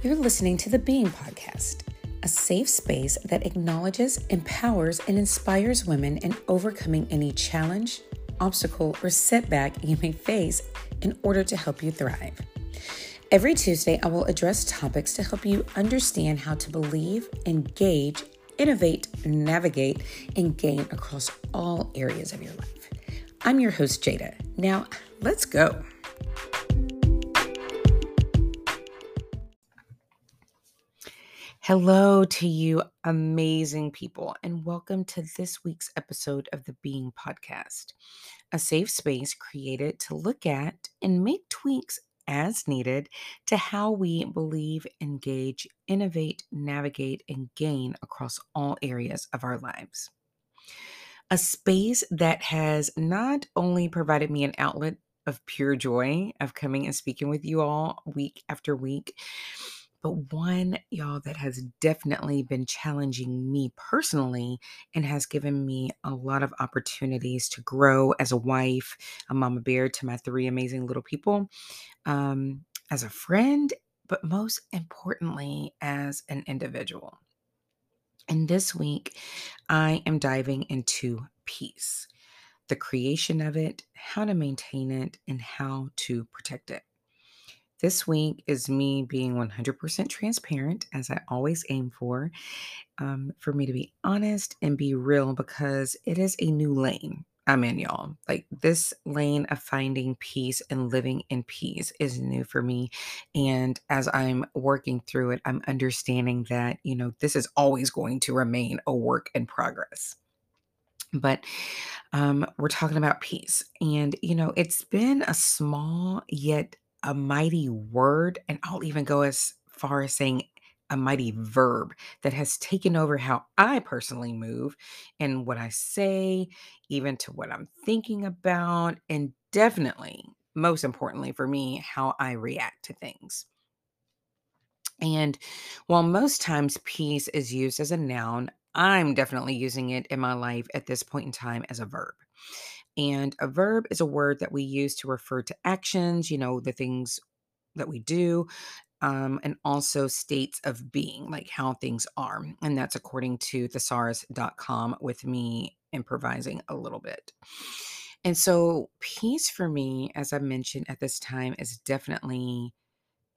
You're listening to the Being Podcast, a safe space that acknowledges, empowers, and inspires women in overcoming any challenge, obstacle, or setback you may face in order to help you thrive. Every Tuesday, I will address topics to help you understand how to believe, engage, innovate, navigate, and gain across all areas of your life. I'm your host, Jada. Now, let's go. Hello to you, amazing people, and welcome to this week's episode of the Being Podcast, a safe space created to look at and make tweaks as needed to how we believe, engage, innovate, navigate, and gain across all areas of our lives. A space that has not only provided me an outlet of pure joy of coming and speaking with you all week after week but one, y'all, that has definitely been challenging me personally and has given me a lot of opportunities to grow as a wife, a mama bear to my three amazing little people, um, as a friend, but most importantly, as an individual. And this week, I am diving into peace the creation of it, how to maintain it, and how to protect it. This week is me being 100% transparent, as I always aim for, um, for me to be honest and be real because it is a new lane I'm in, y'all. Like this lane of finding peace and living in peace is new for me. And as I'm working through it, I'm understanding that, you know, this is always going to remain a work in progress but um, we're talking about peace. And, you know, it's been a small yet a mighty word, and I'll even go as far as saying a mighty verb that has taken over how I personally move and what I say, even to what I'm thinking about, and definitely, most importantly for me, how I react to things. And while most times peace is used as a noun, I'm definitely using it in my life at this point in time as a verb. And a verb is a word that we use to refer to actions, you know, the things that we do, um, and also states of being, like how things are. And that's according to thesaurus.com with me improvising a little bit. And so, peace for me, as I mentioned at this time, is definitely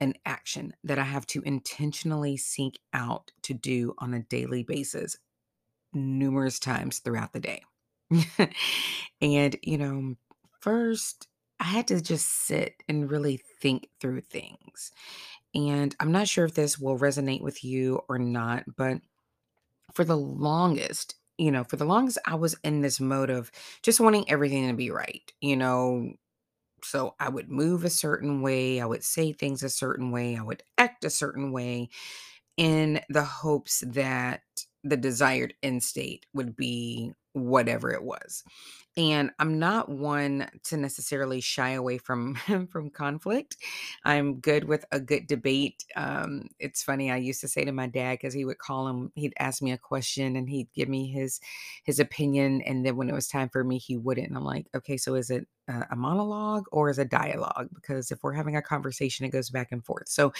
an action that I have to intentionally seek out to do on a daily basis, numerous times throughout the day. and, you know, first, I had to just sit and really think through things. And I'm not sure if this will resonate with you or not, but for the longest, you know, for the longest, I was in this mode of just wanting everything to be right, you know. So I would move a certain way, I would say things a certain way, I would act a certain way in the hopes that the desired end state would be whatever it was and i'm not one to necessarily shy away from from conflict. I'm good with a good debate um it's funny i used to say to my dad because he would call him he'd ask me a question and he'd give me his his opinion and then when it was time for me he wouldn't and i'm like okay so is it a monologue or is a dialogue? Because if we're having a conversation it goes back and forth. So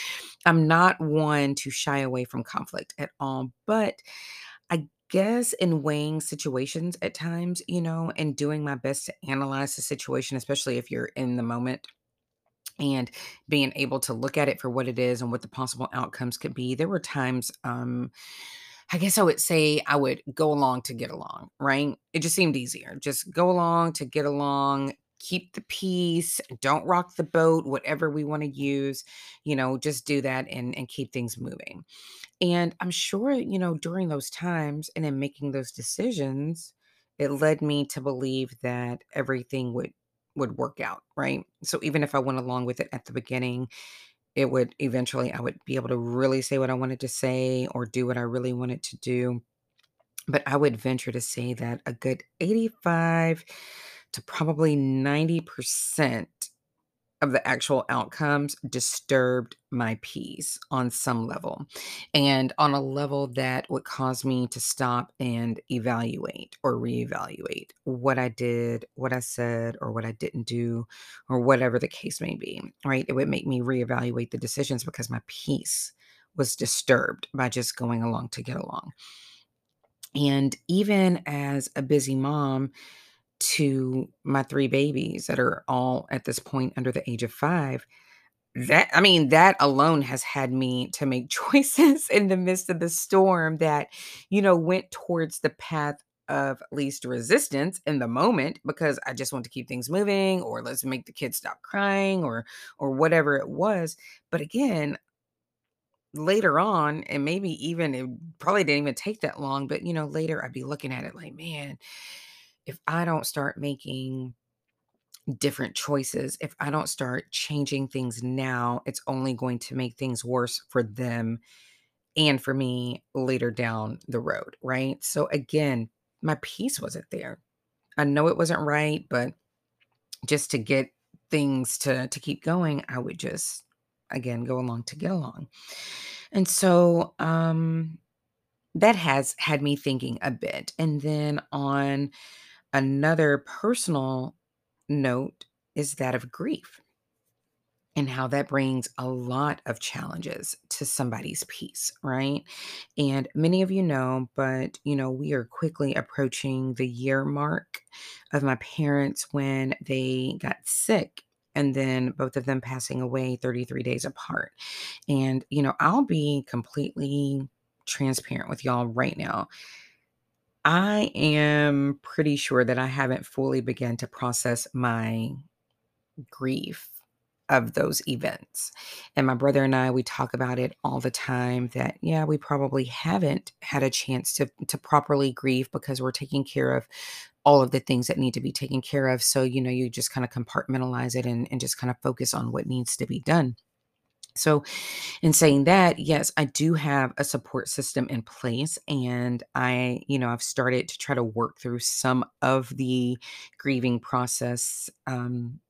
i'm not one to shy away from conflict at all but I guess in weighing situations at times, you know, and doing my best to analyze the situation, especially if you're in the moment and being able to look at it for what it is and what the possible outcomes could be. There were times, um, I guess I would say I would go along to get along, right? It just seemed easier. Just go along to get along, keep the peace, don't rock the boat, whatever we want to use, you know, just do that and, and keep things moving. And I'm sure, you know, during those times and in making those decisions, it led me to believe that everything would would work out, right? So even if I went along with it at the beginning, it would eventually I would be able to really say what I wanted to say or do what I really wanted to do. But I would venture to say that a good 85 to probably 90% of the actual outcomes disturbed my peace on some level and on a level that would cause me to stop and evaluate or reevaluate what I did, what I said, or what I didn't do, or whatever the case may be, right? It would make me reevaluate the decisions because my peace was disturbed by just going along to get along. And even as a busy mom to my three babies that are all at this point under the age of five, that I mean, that alone has had me to make choices in the midst of the storm that, you know, went towards the path of least resistance in the moment because I just want to keep things moving or let's make the kids stop crying or or whatever it was. But again, later on, and maybe even it probably didn't even take that long, but you know, later I'd be looking at it like, man, if I don't start making different choices, if I don't start changing things now, it's only going to make things worse for them and for me later down the road, right? So again, my peace wasn't there. I know it wasn't right, but just to get things to to keep going, I would just again go along to get along. And so um that has had me thinking a bit. And then on another personal note is that of grief and how that brings a lot of challenges to somebody's peace, right? And many of you know, but you know, we are quickly approaching the year mark of my parents when they got sick and then both of them passing away 33 days apart. And you know, I'll be completely transparent with y'all right now. I am pretty sure that I haven't fully begun to process my grief of those events. And my brother and I, we talk about it all the time that, yeah, we probably haven't had a chance to, to properly grieve because we're taking care of all of the things that need to be taken care of. So, you know, you just kind of compartmentalize it and, and just kind of focus on what needs to be done. So, in saying that, yes, I do have a support system in place. And I, you know, I've started to try to work through some of the grieving process um,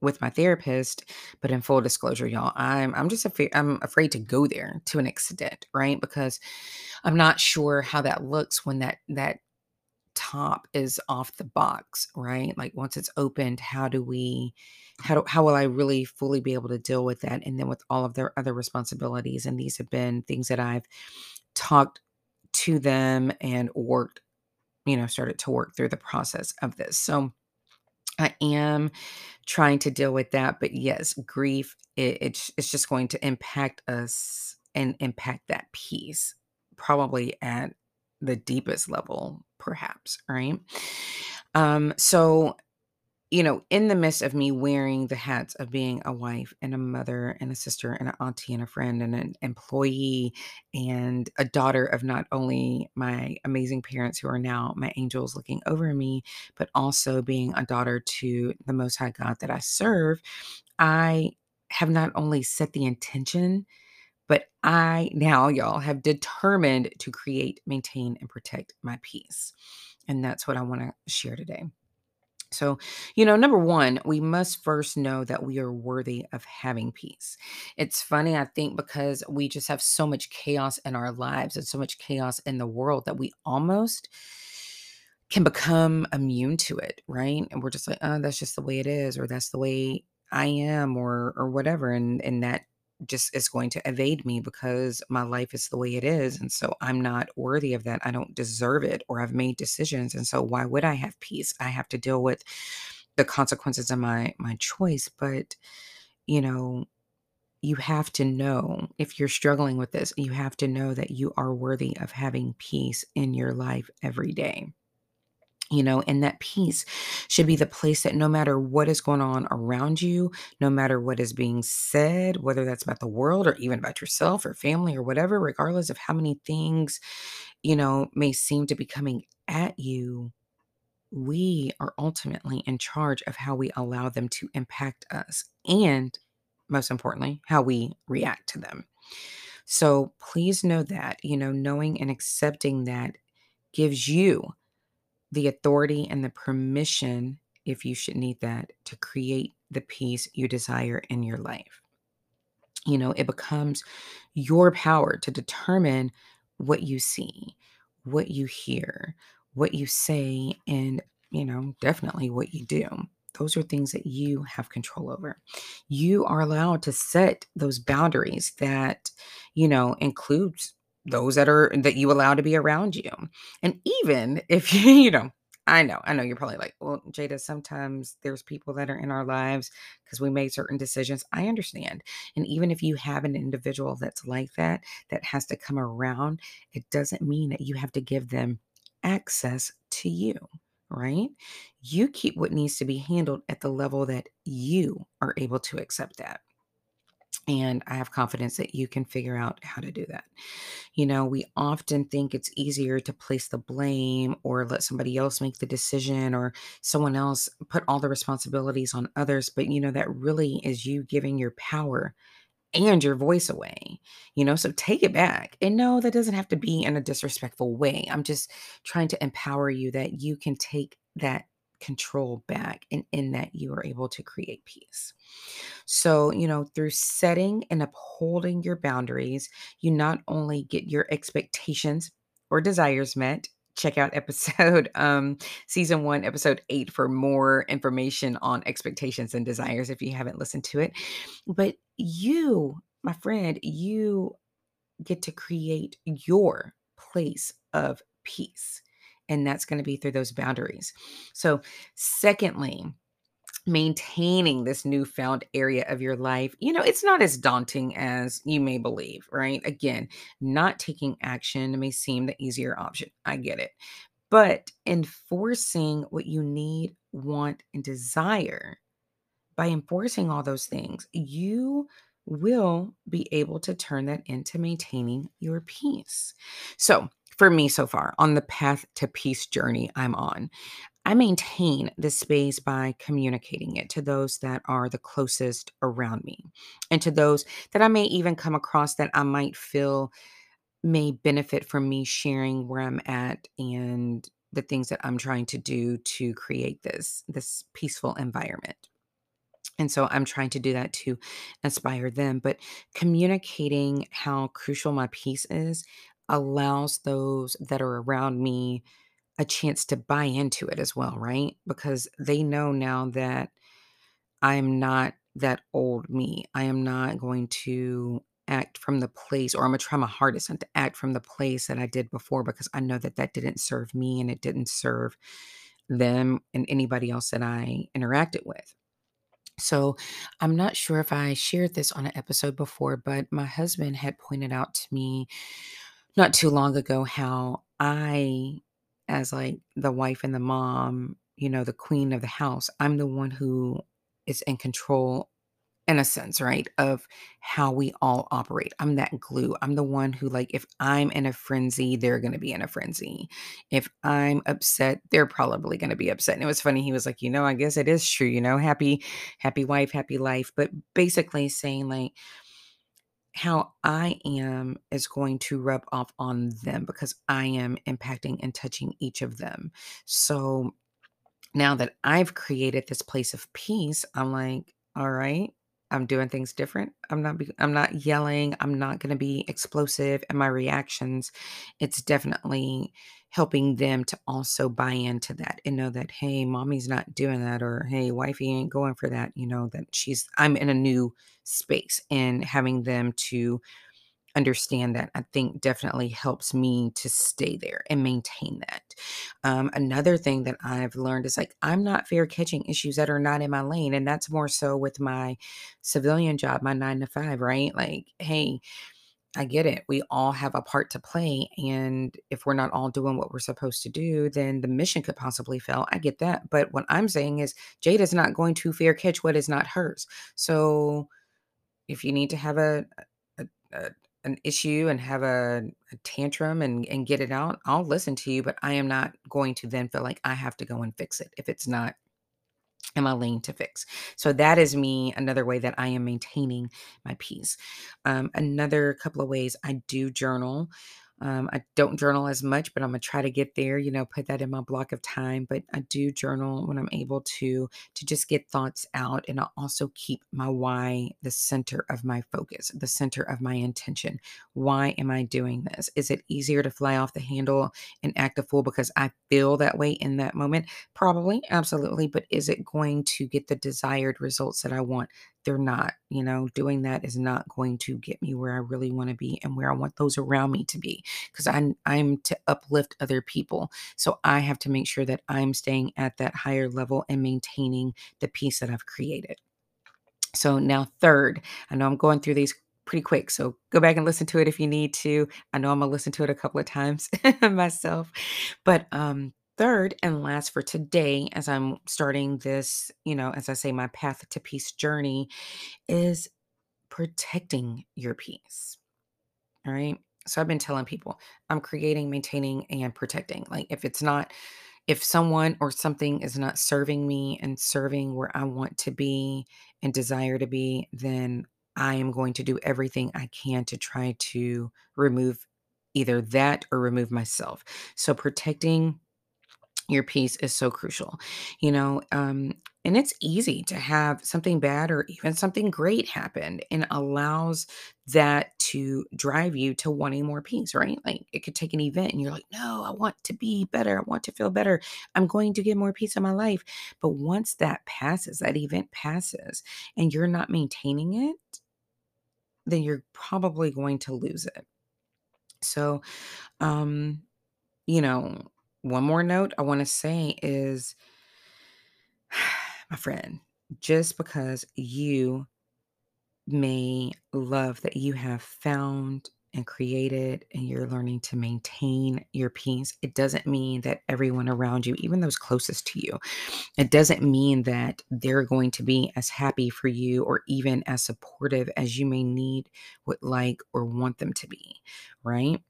with my therapist but in full disclosure y'all i'm i'm just afraid i'm afraid to go there to an extent right because i'm not sure how that looks when that that top is off the box right? Like once it's opened how do we how do, how will i really fully be able to deal with that? And then with all of their other responsibilities and these have been things that i've talked to them and worked you know started to work through the process of this. So I am trying to deal with that, but yes, grief it, it's it's just going to impact us and impact that peace probably at the deepest level perhaps, right? Um so you know, in the midst of me wearing the hats of being a wife and a mother and a sister and an auntie and a friend and an employee and a daughter of not only my amazing parents who are now my angels looking over me, but also being a daughter to the Most High God that I serve, I have not only set the intention, but I now, y'all, have determined to create, maintain, and protect my peace. And that's what I want to share today. So, you know, number one, we must first know that we are worthy of having peace. It's funny, I think, because we just have so much chaos in our lives and so much chaos in the world that we almost can become immune to it, right? And we're just like, oh, that's just the way it is, or that's the way I am, or or whatever. And and that just is going to evade me because my life is the way it is. And so I'm not worthy of that. I don't deserve it, or I've made decisions. And so why would I have peace? I have to deal with the consequences of my my choice. But you know, you have to know if you're struggling with this, you have to know that you are worthy of having peace in your life every day you know, and that peace should be the place that no matter what is going on around you, no matter what is being said, whether that's about the world or even about yourself or family or whatever, regardless of how many things, you know, may seem to be coming at you, we are ultimately in charge of how we allow them to impact us and, most importantly, how we react to them. So please know that, you know, knowing and accepting that gives you the authority and the permission, if you should need that, to create the peace you desire in your life. You know, it becomes your power to determine what you see, what you hear, what you say, and, you know, definitely what you do. those are things that you have control over. You are allowed to set those boundaries that, you know, includes those that are that you allow to be around you. And even if you, you know, I know, I know you're probably like, well, Jada, sometimes there's people that are in our lives because we made certain decisions. I understand. And even if you have an individual that's like that, that has to come around, it doesn't mean that you have to give them access to you, right? You keep what needs to be handled at the level that you are able to accept that. And I have confidence that you can figure out how to do that. You know, we often think it's easier to place the blame or let somebody else make the decision or someone else put all the responsibilities on others. But, you know, that really is you giving your power and your voice away, you know? So take it back. And no, that doesn't have to be in a disrespectful way. I'm just trying to empower you that you can take that control back and in that you are able to create peace. So, you know, through setting and upholding your boundaries, you not only get your expectations or desires met, check out episode um season 1 episode 8 for more information on expectations and desires if you haven't listened to it but you my friend you get to create your place of peace and that's going to be through those boundaries. So, secondly, maintaining this newfound area of your life, you know, it's not as daunting as you may believe, right? Again, not taking action may seem the easier option. I get it. But enforcing what you need, want, and desire, by enforcing all those things, you will be able to turn that into maintaining your peace. So, for me so far on the path to peace journey I'm on. I maintain this space by communicating it to those that are the closest around me and to those that I may even come across that I might feel may benefit from me sharing where I'm at and the things that I'm trying to do to create this this peaceful environment. And so I'm trying to do that to inspire them, but communicating how crucial my peace is allows those that are around me a chance to buy into it as well, right? Because they know now that I'm not that old me. I am not going to act from the place, or I'm going to try my hardest not to act from the place that I did before because I know that that didn't serve me and it didn't serve them and anybody else that I interacted with. So I'm not sure if I shared this on an episode before, but my husband had pointed out to me not too long ago how I, as like the wife and the mom, you know, the queen of the house, I'm the one who is in control in a sense, right, of how we all operate. I'm that glue. I'm the one who, like, if I'm in a frenzy, they're going to be in a frenzy. If I'm upset, they're probably going to be upset. And it was funny. He was like, you know, I guess it is true, you know, happy, happy wife, happy life. But basically saying, like, how I am is going to rub off on them because I am impacting and touching each of them. So now that I've created this place of peace, I'm like, all right, I'm doing things different. I'm not be, I'm not yelling. I'm not going to be explosive in my reactions. It's definitely helping them to also buy into that and know that hey, mommy's not doing that or hey, wifey ain't going for that, you know, that she's I'm in a new space and having them to understand that I think definitely helps me to stay there and maintain that. Um, another thing that I've learned is like I'm not fair catching issues that are not in my lane, and that's more so with my civilian job, my nine to five, right? Like, hey, I get it. We all have a part to play. And if we're not all doing what we're supposed to do, then the mission could possibly fail. I get that. But what I'm saying is, Jada's not going to fair catch what is not hers. So if you need to have a, a, a an issue and have a, a, tantrum and, and get it out, I'll listen to you, but I am not going to then feel like I have to go and fix it if it's not in I lane to fix. So that is me, another way that I am maintaining my peace. Um, another couple of ways I do journal. Um, I don't journal as much, but I'm gonna try to get there, you know, put that in my block of time. But I do journal when I'm able to, to just get thoughts out. And I also keep my why the center of my focus, the center of my intention. Why am I doing this? Is it easier to fly off the handle and act a fool because I feel that way in that moment? Probably, absolutely. But is it going to get the desired results that I want? They're not you know doing that is not going to get me where i really want to be and where i want those around me to be because i'm i'm to uplift other people. So i have to make sure that i'm staying at that higher level and maintaining the peace that i've created. So now third i know i'm going through these pretty quick so go back and listen to it if you need to. I know i'm gonna listen to it a couple of times myself but um third and last for today, as I'm starting this, you know, as I say, my path to peace journey, is protecting your peace. All right. So I've been telling people I'm creating, maintaining, and protecting. Like if it's not, if someone or something is not serving me and serving where I want to be and desire to be, then I am going to do everything I can to try to remove either that or remove myself. So protecting your peace is so crucial you know um and it's easy to have something bad or even something great happen and allows that to drive you to wanting more peace right? Like it could take an event and you're like no i want to be better. I want to feel better. I'm going to get more peace in my life. But once that passes that event passes and you're not maintaining it then you're probably going to lose it. So um you know one more note I want to say is, my friend, just because you may love that you have found and created and you're learning to maintain your peace, it doesn't mean that everyone around you, even those closest to you, it doesn't mean that they're going to be as happy for you or even as supportive as you may need, would like, or want them to be, right?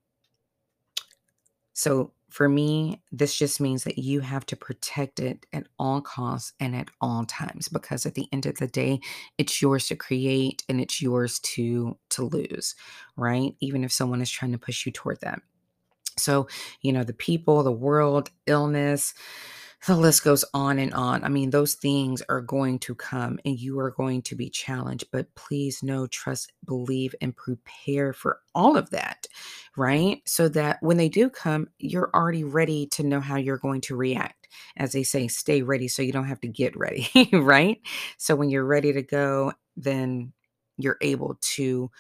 So for me, this just means that you have to protect it at all costs and at all times because at the end of the day, it's yours to create and it's yours to to lose, right? Even if someone is trying to push you toward that. So, you know, the people, the world, illness, the list goes on and on. I mean, those things are going to come and you are going to be challenged, but please know, trust, believe, and prepare for all of that, right? So that when they do come, you're already ready to know how you're going to react. As they say, stay ready so you don't have to get ready, right? So when you're ready to go, then you're able to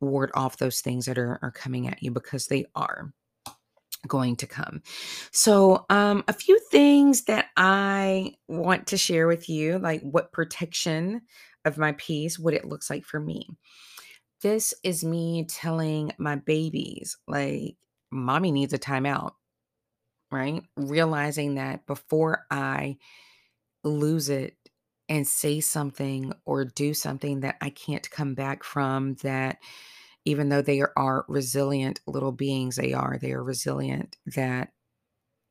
ward off those things that are, are coming at you because they are going to come. So, um, a few things that I want to share with you, like what protection of my peace, what it looks like for me. This is me telling my babies, like, mommy needs a timeout, right? Realizing that before I lose it and say something or do something that I can't come back from, that even though they are resilient little beings, they are, they are resilient, that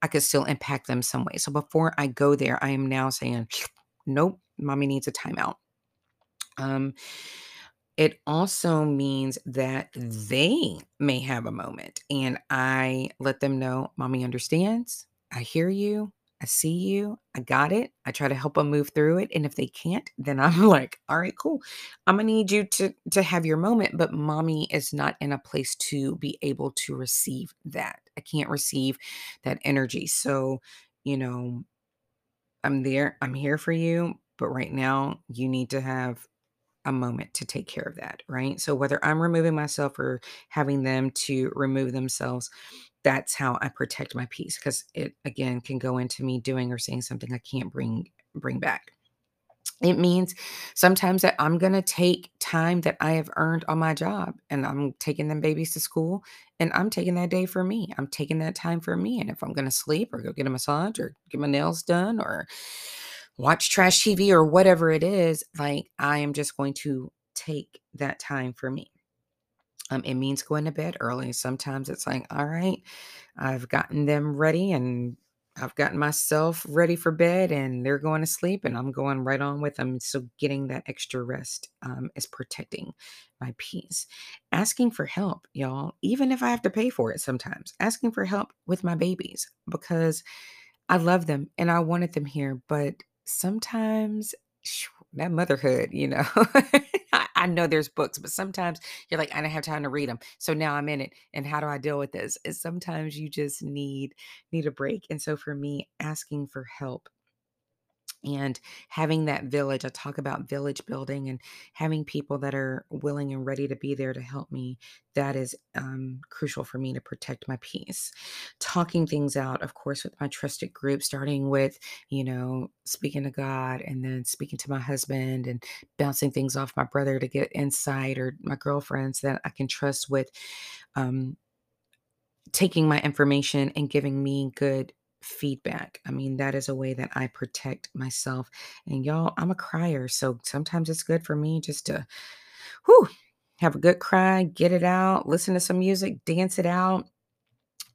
I could still impact them some way. So before I go there, I am now saying, nope, mommy needs a timeout. Um, it also means that they may have a moment and I let them know, mommy understands. I hear you. I see you. I got it. I try to help them move through it. And if they can't, then I'm like, all right, cool. I'm gonna need you to to have your moment, but mommy is not in a place to be able to receive that. I can't receive that energy. So, you know, I'm there. I'm here for you, but right now you need to have a moment to take care of that, right? So whether I'm removing myself or having them to remove themselves, that's how I protect my peace because it again can go into me doing or saying something I can't bring bring back. It means sometimes that I'm going to take time that I have earned on my job and I'm taking them babies to school and I'm taking that day for me. I'm taking that time for me. And if I'm going to sleep or go get a massage or get my nails done or watch trash TV or whatever it is, like I am just going to take that time for me. Um, it means going to bed early. Sometimes it's like, all right, I've gotten them ready and I've gotten myself ready for bed and they're going to sleep and I'm going right on with them. So getting that extra rest um, is protecting my peace. Asking for help, y'all, even if I have to pay for it sometimes, asking for help with my babies because I love them and I wanted them here. But sometimes that motherhood, you know, I know there's books, but sometimes you're like, I don't have time to read them. So now I'm in it. And how do I deal with this? Is sometimes you just need need a break. And so for me, asking for help and having that village i talk about village building and having people that are willing and ready to be there to help me that is um, crucial for me to protect my peace. Talking things out of course with my trusted group starting with you know speaking to god and then speaking to my husband and bouncing things off my brother to get insight or my girlfriends that i can trust with um, taking my information and giving me good feedback. I mean, that is a way that I protect myself. And y'all, I'm a crier. So sometimes it's good for me just to whew, have a good cry, get it out, listen to some music, dance it out.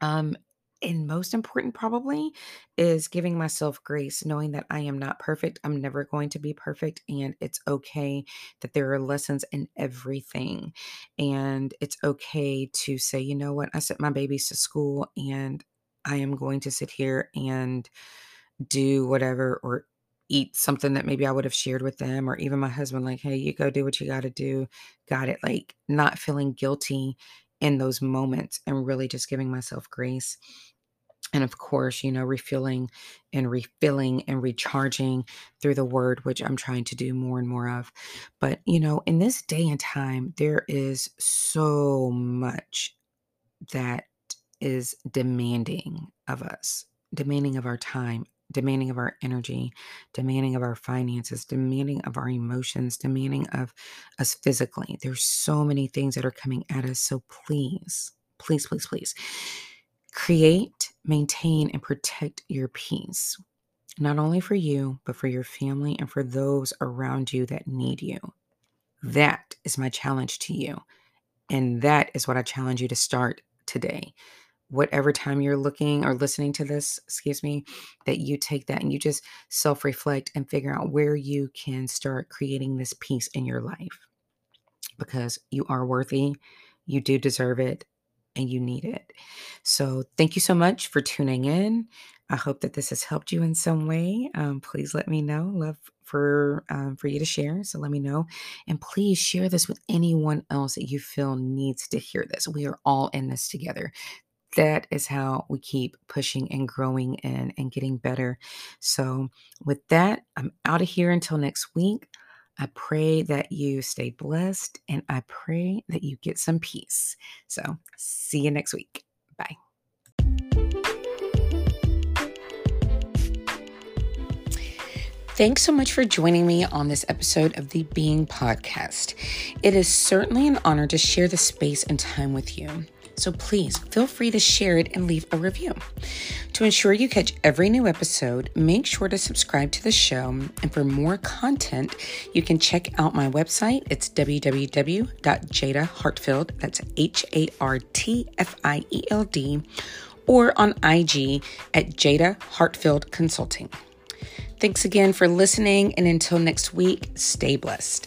Um, and most important, probably, is giving myself grace, knowing that I am not perfect. I'm never going to be perfect. And it's okay that there are lessons in everything. And it's okay to say, you know what, I sent my babies to school and I am going to sit here and do whatever or eat something that maybe I would have shared with them or even my husband like hey you go do what you got to do. Got it like not feeling guilty in those moments and really just giving myself grace. And of course you know refueling and refilling and recharging through the word which I'm trying to do more and more of. But you know in this day and time there is so much that is demanding of us, demanding of our time, demanding of our energy, demanding of our finances, demanding of our emotions, demanding of us physically. There's so many things that are coming at us. So please, please, please, please create, maintain, and protect your peace, not only for you, but for your family and for those around you that need you. That is my challenge to you. And that is what I challenge you to start today whatever time you're looking or listening to this, excuse me, that you take that and you just self reflect and figure out where you can start creating this peace in your life because you are worthy, you do deserve it, and you need it. So, thank you so much for tuning in. I hope that this has helped you in some way. Um, please let me know. Love for um, for you to share. So let me know, and please share this with anyone else that you feel needs to hear this. We are all in this together that is how we keep pushing and growing and, and getting better. So, with that, I'm out of here until next week. I pray that you stay blessed and I pray that you get some peace. So, see you next week. Bye. Thanks so much for joining me on this episode of the Being Podcast. It is certainly an honor to share the space and time with you. So please feel free to share it and leave a review. To ensure you catch every new episode, make sure to subscribe to the show. And for more content, you can check out my website. It's www.jadahartfield. That's H A R T F I E L D. Or on IG at Jada Hartfield Consulting. Thanks again for listening, and until next week, stay blessed.